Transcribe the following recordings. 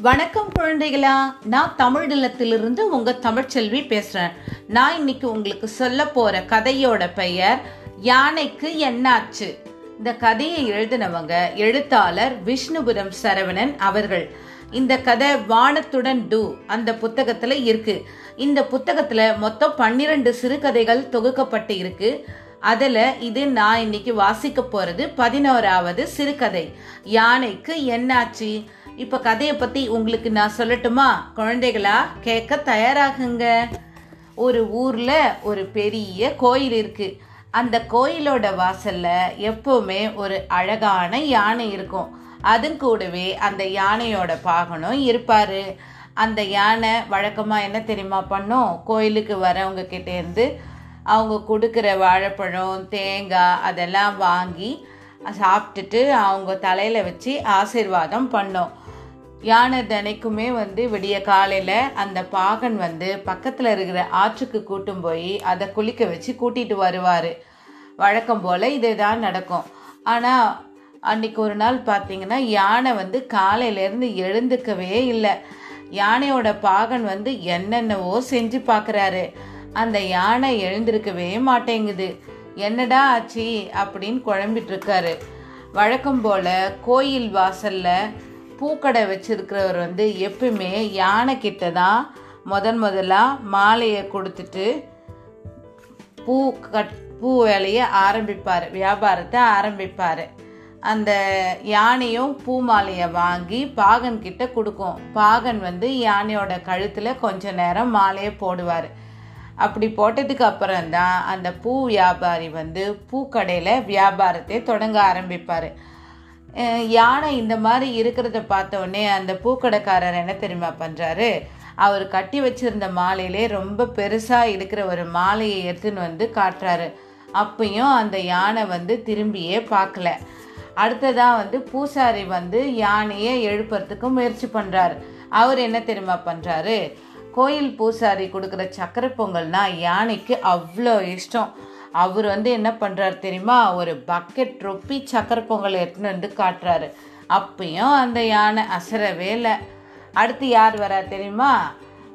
வணக்கம் குழந்தைகளா. நான் தமிழ் நிலத்திலிருந்து உங்க தமிழ்ச்செல்வி பேசுறேன். நான் இன்னைக்கு உங்களுக்கு சொல்ல போற கதையோட பெயர் யானைக்கு என்னாச்சு? இந்த கதையை எழுதினவங்க எழுத்தாளர் விஷ்ணுபுரம் சரவணன் அவர்கள். இந்த கதை வானத்துடன் டூ அந்த புத்தகத்துல இருக்கு. இந்த புத்தகத்துல மொத்தம் பன்னிரண்டு சிறுகதைகள் தொகுக்கப்பட்டு இருக்கு. அதில் இது நான் இன்னைக்கு வாசிக்க போகிறது பதினோராவது சிறுகதை. யானைக்கு என்னாச்சு? இப்ப கதையை பத்தி உங்களுக்கு நான் சொல்லட்டுமா? குழந்தைகளா கேட்க தயாராகுங்க. ஒரு ஊர்ல ஒரு பெரிய கோயில் இருக்கு. அந்த கோயிலோட வாசல்ல எப்பவுமே ஒரு அழகான யானை இருக்கும். அது கூடவே அந்த யானையோட பாகனும் இருப்பாரு. அந்த யானை வழக்கமாக என்ன தெரியுமா பண்ணும்? கோயிலுக்கு வரவங்க கிட்டேருந்து அவங்க கொடுக்குற வாழைப்பழம் தேங்காய் அதெல்லாம் வாங்கி சாப்பிட்டுட்டு அவங்க தலையில் வச்சு ஆசீர்வாதம் பண்ணோம். யானை தினைக்குமே வந்து விடிய காலையில் அந்த பாகன் வந்து பக்கத்தில் இருக்கிற ஆற்றுக்கு கூட்டும் போய் அதை குளிக்க வச்சு கூட்டிட்டு வருவார். வழக்கம் போல் இதே தான் நடக்கும். ஆனால் அன்னைக்கு ஒரு நாள் பார்த்தீங்கன்னா யானை வந்து காலையிலேருந்து எழுந்துக்கவே இல்லை. யானையோட பாகன் வந்து என்னென்னவோ செஞ்சு பார்க்குறாரு அந்த யானை எழுந்திருக்கவே மாட்டேங்குது. என்னடா ஆச்சு? அப்படின்னு குழம்பிட்டு இருக்காரு. வழக்கம் போல் கோயில் வாசல்ல பூக்கடை வச்சிருக்கிறவர் வந்து எப்பவுமே யானை தான் முதன் முதலாக மாலையை கொடுத்துட்டு பூ கட் பூ வேலையை ஆரம்பிப்பார் வியாபாரத்தை ஆரம்பிப்பார். அந்த யானையும் பூ மாலையை வாங்கி பாகன் கிட்ட கொடுக்கும். பாகன் வந்து யானையோட கழுத்தில் கொஞ்ச நேரம் மாலையை போடுவார். அப்படி போட்டதுக்கு அப்புறம்தான் அந்த பூ வியாபாரி வந்து பூக்கடையில் வியாபாரத்தை தொடங்க ஆரம்பிப்பார். யானை இந்த மாதிரி இருக்கிறத பார்த்த உடனே அந்த பூக்கடைக்காரர் என்ன தெரியுமா பண்ணுறாரு அவர் கட்டி வச்சிருந்த மாலையிலே ரொம்ப பெருசாக இருக்கிற ஒரு மாலையை எடுத்துன்னு வந்து காட்டுறாரு. அப்பயும் அந்த யானை வந்து திரும்பியே பார்க்கல. அடுத்ததாக வந்து பூசாரி வந்து யானையை எழுப்புறதுக்கு முயற்சி பண்ணுறாரு அவர் என்ன தெரியுமா பண்ணுறாரு கோயில் பூசாரி கொடுக்குற சக்கரை பொங்கல்னால் யானைக்கு அவ்வளோ இஷ்டம். அவர் வந்து என்ன பண்ணுறாரு தெரியுமா? ஒரு பக்கெட் ரொப்பி சக்கரை பொங்கல் எடுத்துன்னு வந்து காட்டுறாரு. அப்பயும் அந்த யானை அசரவே இல்லை. அடுத்து யார் வரா தெரியுமா?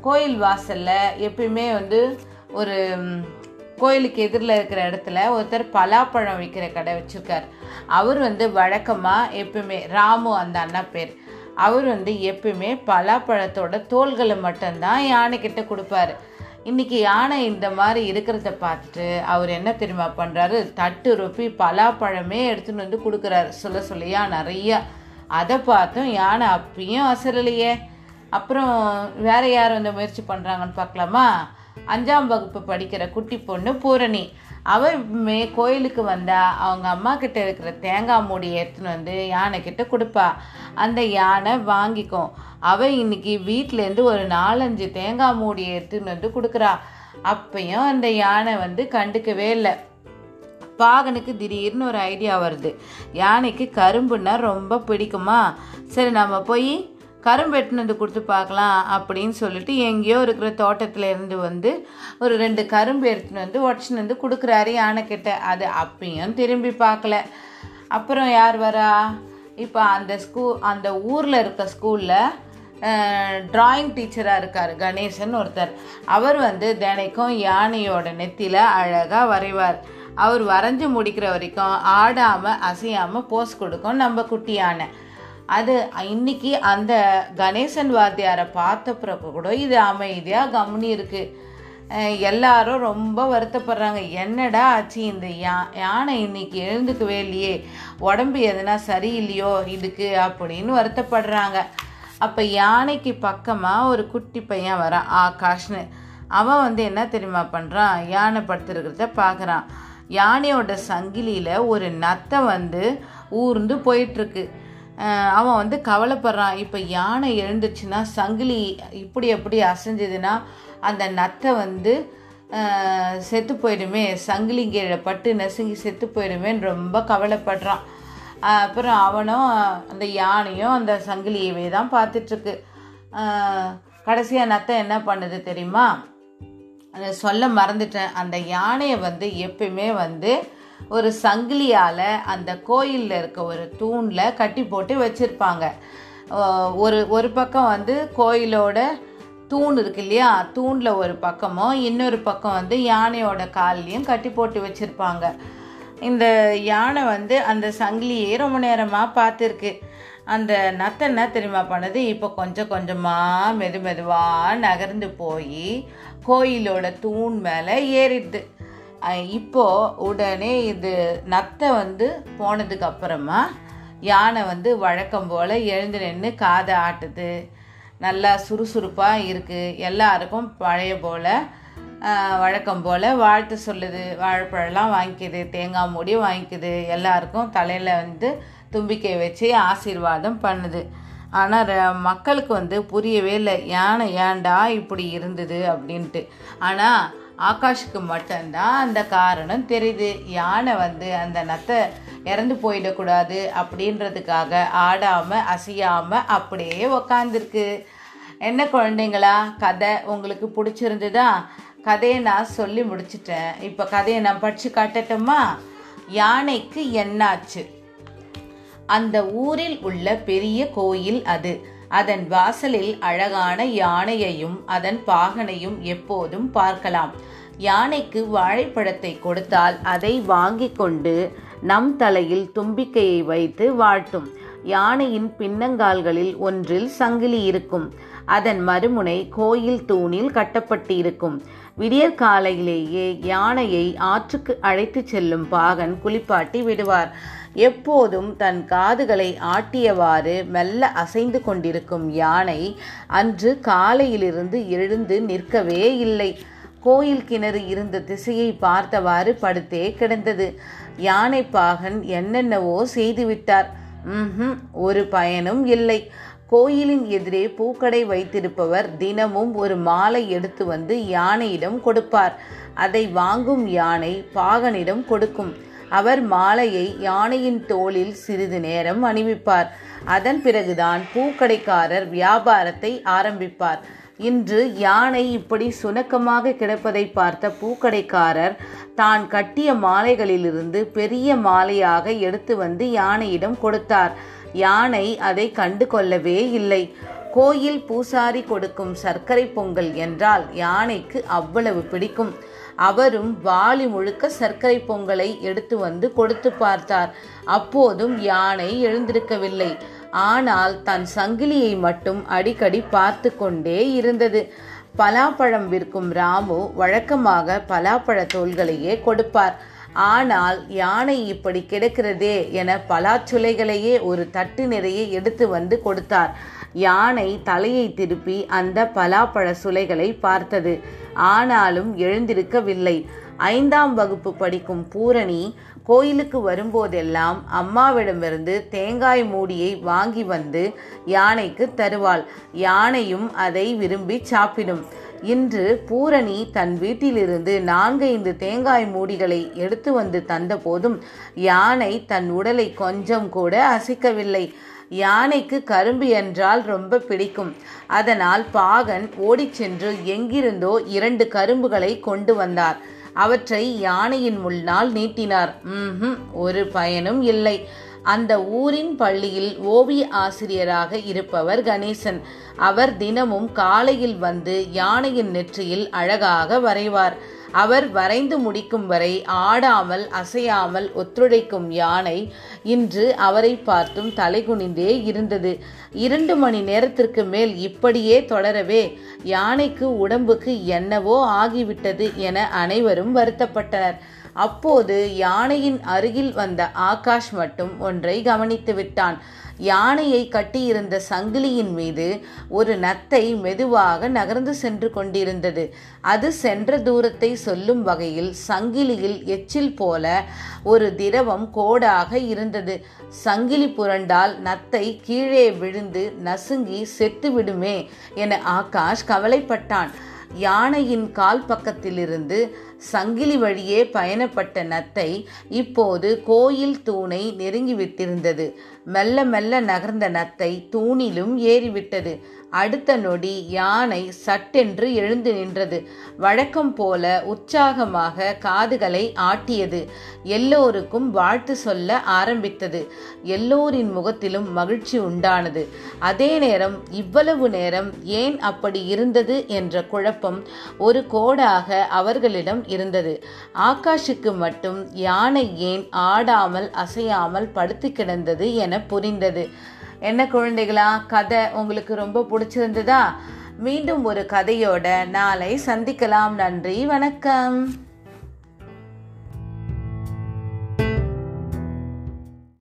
கோயில் வாசலில் எப்பயுமே வந்து ஒரு கோயிலுக்கு எதிரில் இருக்கிற இடத்துல ஒருத்தர் பலாப்பழம் விற்கிற கடை வச்சுருக்கார். அவர் வந்து வழக்கமாக எப்பயுமே ராமு அந்த அண்ணா பேர். அவர் வந்து எப்பயுமே பலாப்பழத்தோட தோள்களை மட்டும்தான் யானைக்கிட்ட கொடுப்பாரு. இன்னைக்கு யானை இந்த மாதிரி இருக்கிறத பார்த்துட்டு அவர் என்ன தெரியுமா பண்ணுறாரு தட்டு ரொப்பி பலாப்பழமே எடுத்துன்னு வந்து கொடுக்குறாரு. சொல்ல சொல்லியா நிறையா. அதை பார்த்தும் யானை அப்பயும் அசரலையே. அப்புறம் வேற யார் வந்து முயற்சி பண்ணுறாங்கன்னு பார்க்கலாமா? அஞ்சாம் வகுப்பு படிக்கிற குட்டி பொண்ணு பூரணி. அவ மே கோயிலுக்கு வந்தால் அவங்க அம்மா கிட்ட இருக்கிற தேங்காய் மூடி எடுத்துன்னு வந்து யானை கிட்ட கொடுப்பா. அந்த யானை வாங்கிக்கும். அவ இன்னைக்கு வீட்டிலேருந்து ஒரு நாலஞ்சு தேங்காய் மூடி எடுத்துன்னு வந்து கொடுக்குறா. அப்பையும் அந்த யானை வந்து கண்டுக்கவே இல்லை. பாகனுக்கு திடீர்னு ஒரு ஐடியா வருது. யானைக்கு கரும்புன்னா ரொம்ப பிடிக்குமா? சரி நம்ம போய் கரும்பு எடுத்துன்னு வந்து கொடுத்து பார்க்கலாம் அப்படின்னு சொல்லிட்டு எங்கேயோ இருக்கிற தோட்டத்தில் இருந்து வந்து ஒரு ரெண்டு கரும்பு எடுத்துன்னு வந்து உடச்சின்னு வந்து கொடுக்குறாரு யானைக்கிட்ட. அது அப்பயும் திரும்பி பார்க்கல. அப்புறம் யார் வரா? இப்போ அந்த ஸ்கூ அந்த ஊரில் இருக்க ஸ்கூலில் ட்ராயிங் டீச்சராக இருக்கார் கணேசன் ஒருத்தர். அவர் வந்து தினைக்கும் யானையோட நெத்தியில் அழகாக வரைவார். அவர் வரைஞ்சி முடிக்கிற வரைக்கும் ஆடாமல் அசையாமல் போஸ் கொடுக்கும் நம்ம குட்டி யானை. அது இன்னைக்கு அந்த கணேசன் வாத்தியாரை பார்த்த கூட இது அமைதியாக கவனி இருக்கு எல்லாரும் ரொம்ப வருத்தப்படுறாங்க. என்னடா ஆச்சு இந்த யா யானை இன்னைக்கு எழுந்துக்கவே இல்லையே? உடம்பு எதுனா சரியில்லையோ? இதுக்கு அப்படின்னு வருத்தப்படுறாங்க. அப்போ யானைக்கு பக்கமாக ஒரு குட்டி பையன் வரான் ஆகாஷ்னு. அவன் வந்து என்ன தெரியுமா பண்ணுறான் யானை படுத்துருக்கிறத பார்க்குறான் யானையோட சங்கிலியில் ஒரு நத்தை வந்து ஊர்ந்து போயிட்டுருக்கு. அவன் வந்து கவலைப்படுறான். இப்போ யானை எழுந்துச்சுன்னா சங்கிலி இப்படி எப்படி அசைஞ்சதுன்னா அந்த நத்தை வந்து செத்து போயிடுமே. சங்கிலி கீழே பட்டு நெசுங்கி செத்து போயிடுமேன்னு ரொம்ப கவலைப்படுறான். அப்புறம் அவனும் அந்த யானையும் அந்த சங்கிலியவே தான் பார்த்துட்ருக்கு. கடைசியாக நத்தை என்ன பண்ணுது தெரியுமா? சொல்ல மறந்துட்டேன். அந்த யானையை வந்து எப்பயுமே வந்து ஒரு சங்கிலியால் அந்த கோயிலில் இருக்க ஒரு தூணில் கட்டி போட்டு வச்சுருப்பாங்க. ஒரு ஒரு பக்கம் வந்து கோயிலோட தூண் இருக்கு இல்லையா? தூணில் ஒரு பக்கமும் இன்னொரு பக்கம் வந்து யானையோட கால்லையும் கட்டி போட்டு வச்சுருப்பாங்க. இந்த யானை வந்து அந்த சங்கிலியை ரொம்ப நேரமாக பார்த்துருக்கு. அந்த நத்தை என்ன தெரியுமா பண்ணுது? இப்போ கொஞ்சம் கொஞ்சமாக மெது மெதுவாக நகர்ந்து போய் கோயிலோட தூண் மேலே ஏறிடுது. இப்போது உடனே இது நத்தை வந்து போனதுக்கு அப்புறமா யானை வந்து வழக்கம் போல் எழுந்து நின்று காதை ஆட்டுது. நல்லா சுறுசுறுப்பாக இருக்குது எல்லாருக்கும் பழைய போல் வழக்கம் போல் வாழ்த்து சொல்லுது. வாழைப்பழம்லாம் வாங்கிக்குது தேங்காய் மூடி வாங்கிக்குது. எல்லாருக்கும் தலையில் வந்து தும்பிக்கை வச்சு ஆசீர்வாதம் பண்ணுது. ஆனால் மக்களுக்கு வந்து புரியவே இல்லை. யானை ஏன்டா இப்படி இருந்தது அப்படின்ட்டு. ஆனால் ஆகாஷுக்கு மட்டும்தான் அந்த காரணம் தெரியுது. யானை வந்து அந்த நத்தை இறந்து போயிடக்கூடாது அப்படின்றதுக்காக ஆடாமல் அசையாமல் அப்படியே உக்காந்துருக்கு. என்ன குழந்தைங்களா? கதை உங்களுக்கு பிடிச்சிருந்துதா? கதையை நான் சொல்லி முடிச்சிட்டேன். இப்போ கதையை நான் படித்து காட்டட்டுமா? யானைக்கு என்னாச்சு? அந்த ஊரில் உள்ள பெரிய கோயில் அது. அதன் வாசலில் அழகான யானையையும் அதன் பாகனையும் எப்போதும் பார்க்கலாம். யானைக்கு வாழைப்பழத்தை கொடுத்தால் அதை வாங்கி கொண்டு நம் தலையில் தும்பிக்கையை வைத்து வாழ்த்தும். யானையின் பின்னங்கால்களில் ஒன்றில் சங்கிலி இருக்கும். அதன் மறுமுனை கோயில் தூணில் கட்டப்பட்டிருக்கும். விடியற் காலையிலேயே யானையை ஆற்றுக்கு அழைத்துச் செல்லும் பாகன் குளிப்பாட்டி விடுவார். எப்போதும் தன் காதுகளை ஆட்டியவாறு மெல்ல அசைந்து கொண்டிருக்கும் யானை அன்று காலையிலிருந்து எழுந்து நிற்கவே இல்லை. கோயில் கிணறு இருந்த திசையை பார்த்தவாறு படுத்தே கிடந்தது. யானை பாகன் என்னென்னவோ செய்துவிட்டார். ம்ஹும் ஒரு பயனும் இல்லை. கோயிலின் எதிரே பூக்கடை வைத்திருப்பவர் தினமும் ஒரு மாலை எடுத்து வந்து யானையிடம் கொடுப்பார். அதை வாங்கும் யானை பாகனிடம் கொடுக்கும். அவர் மாலையை யானையின் தோளில் சிறிது நேரம் அணிவிப்பார். அதன் பிறகுதான் பூக்கடைக்காரர் வியாபாரத்தை ஆரம்பிப்பார். இன்று யானை இப்படி சுணக்கமாக கிடப்பதை பார்த்த பூக்கடைக்காரர் தான் கட்டிய மாலைகளிலிருந்து பெரிய மாலையாக எடுத்து வந்து யானையிடம் கொடுத்தார். யானை அதை கண்டு கொள்ளவே இல்லை. கோயில் பூசாரி கொடுக்கும் சர்க்கரை பொங்கல் என்றால் யானைக்கு அவ்வளவு பிடிக்கும். அவரும் வாளி முழுக்க சர்க்கரை பொங்கலை எடுத்து வந்து கொடுத்து பார்த்தார். அப்போதும் யானை எழுந்திருக்கவில்லை. ஆனால் தன் சங்கிலியை மட்டும் அடிக்கடி பார்த்து கொண்டே இருந்தது. பலாப்பழம் விற்கும் ராமு வழக்கமாக பலாப்பழ தோள்களையே கொடுப்பார். ஆனால் யானை இப்படி கிடக்கிறதே என பலாச்சுளைகளையே ஒரு தட்டு நிறைய எடுத்து வந்து கொடுத்தார். யானை தலையை திருப்பி அந்த பலாப்பழ சுளைகளை பார்த்தது. ஆனாலும் எழுந்திருக்கவில்லை. ஐந்தாம் வகுப்பு படிக்கும் பூரணி கோயிலுக்கு வரும்போதெல்லாம் அம்மாவிடமிருந்து தேங்காய் மூடியை வாங்கி வந்து யானைக்கு தருவாள். யானையும் அதை விரும்பி சாப்பிடும். இன்று பூரணி தன் வீட்டிலிருந்து நான்கைந்து தேங்காய் மூடிகளை எடுத்து வந்து தந்தபோதும் யானை தன் உடலை கொஞ்சம் கூட அசைக்கவில்லை. யானைக்கு கரும்பு என்றால் ரொம்ப பிடிக்கும். அதனால் பாகன் ஓடிச் சென்று எங்கிருந்தோ இரண்டு கரும்புகளை கொண்டு வந்தார். அவற்றை யானையின் முன்னால் நீட்டினார். ஒரு பயனும் இல்லை. அந்த ஊரின் பள்ளியில் ஓவிய ஆசிரியராக இருப்பவர் கணேசன். அவர் தினமும் காலையில் வந்து யானையின் நெற்றியில் அழகாக வரைவார். அவர் வரைந்து முடிக்கும் வரை ஆடாமல் அசையாமல் ஒத்துழைக்கும் யானை இன்று அவரை பார்த்தும் தலைகுனிந்தே இருந்தது. இரண்டு மணி நேரத்திற்கு மேல் இப்படியே தொடரவே யானைக்கு உடம்புக்கு என்னவோ ஆகிவிட்டது என அனைவரும் வருத்தப்பட்டனர். அப்போது யானையின் அருகில் வந்த ஆகாஷ் மட்டும் ஒன்றை கவனித்து விட்டான். யானையை கட்டியிருந்த சங்கிலியின் மீது ஒரு நத்தை மெதுவாக நகர்ந்து சென்று கொண்டிருந்தது. அது சென்ற தூரத்தை சொல்லும் வகையில் சங்கிலியில் எச்சில் போல ஒரு திரவம் கோடாக இருந்தது. சங்கிலி புரண்டால் நத்தை கீழே விழுந்து நசுங்கி செத்துவிடுமே என ஆகாஷ் கவலைப்பட்டான். யானையின் கால் பக்கத்திலிருந்து சங்கிலி வழியே பயணப்பட்ட நத்தை இப்போது கோயில் தூணை நெருங்கிவிட்டிருந்தது. மெல்ல மெல்ல நகர்ந்த நத்தை தூணிலும் ஏறிவிட்டது. அடுத்த நொடி யானை சட்டென்று எழுந்து நின்றது. வழக்கம் போல உற்சாகமாக காதுகளை ஆட்டியது. எல்லோருக்கும் வாழ்த்து சொல்ல ஆரம்பித்தது. எல்லோரின் முகத்திலும் மகிழ்ச்சி உண்டானது. அதே நேரம் இவ்வளவு நேரம் ஏன் அப்படி இருந்தது என்ற குழப்பம் ஒரு கோடாக அவர்களிடம் இருந்தது. ஆகாஷுக்கு மட்டும் யானை ஏன் ஆடாமல் அசையாமல் படுத்து கிடந்தது என என புரிந்தது. என்ன குழந்தைகளா கதை உங்களுக்கு ரொம்ப பிடிச்சிருந்ததா? மீண்டும் ஒரு கதையோட நாளை சந்திக்கலாம். நன்றி வணக்கம்.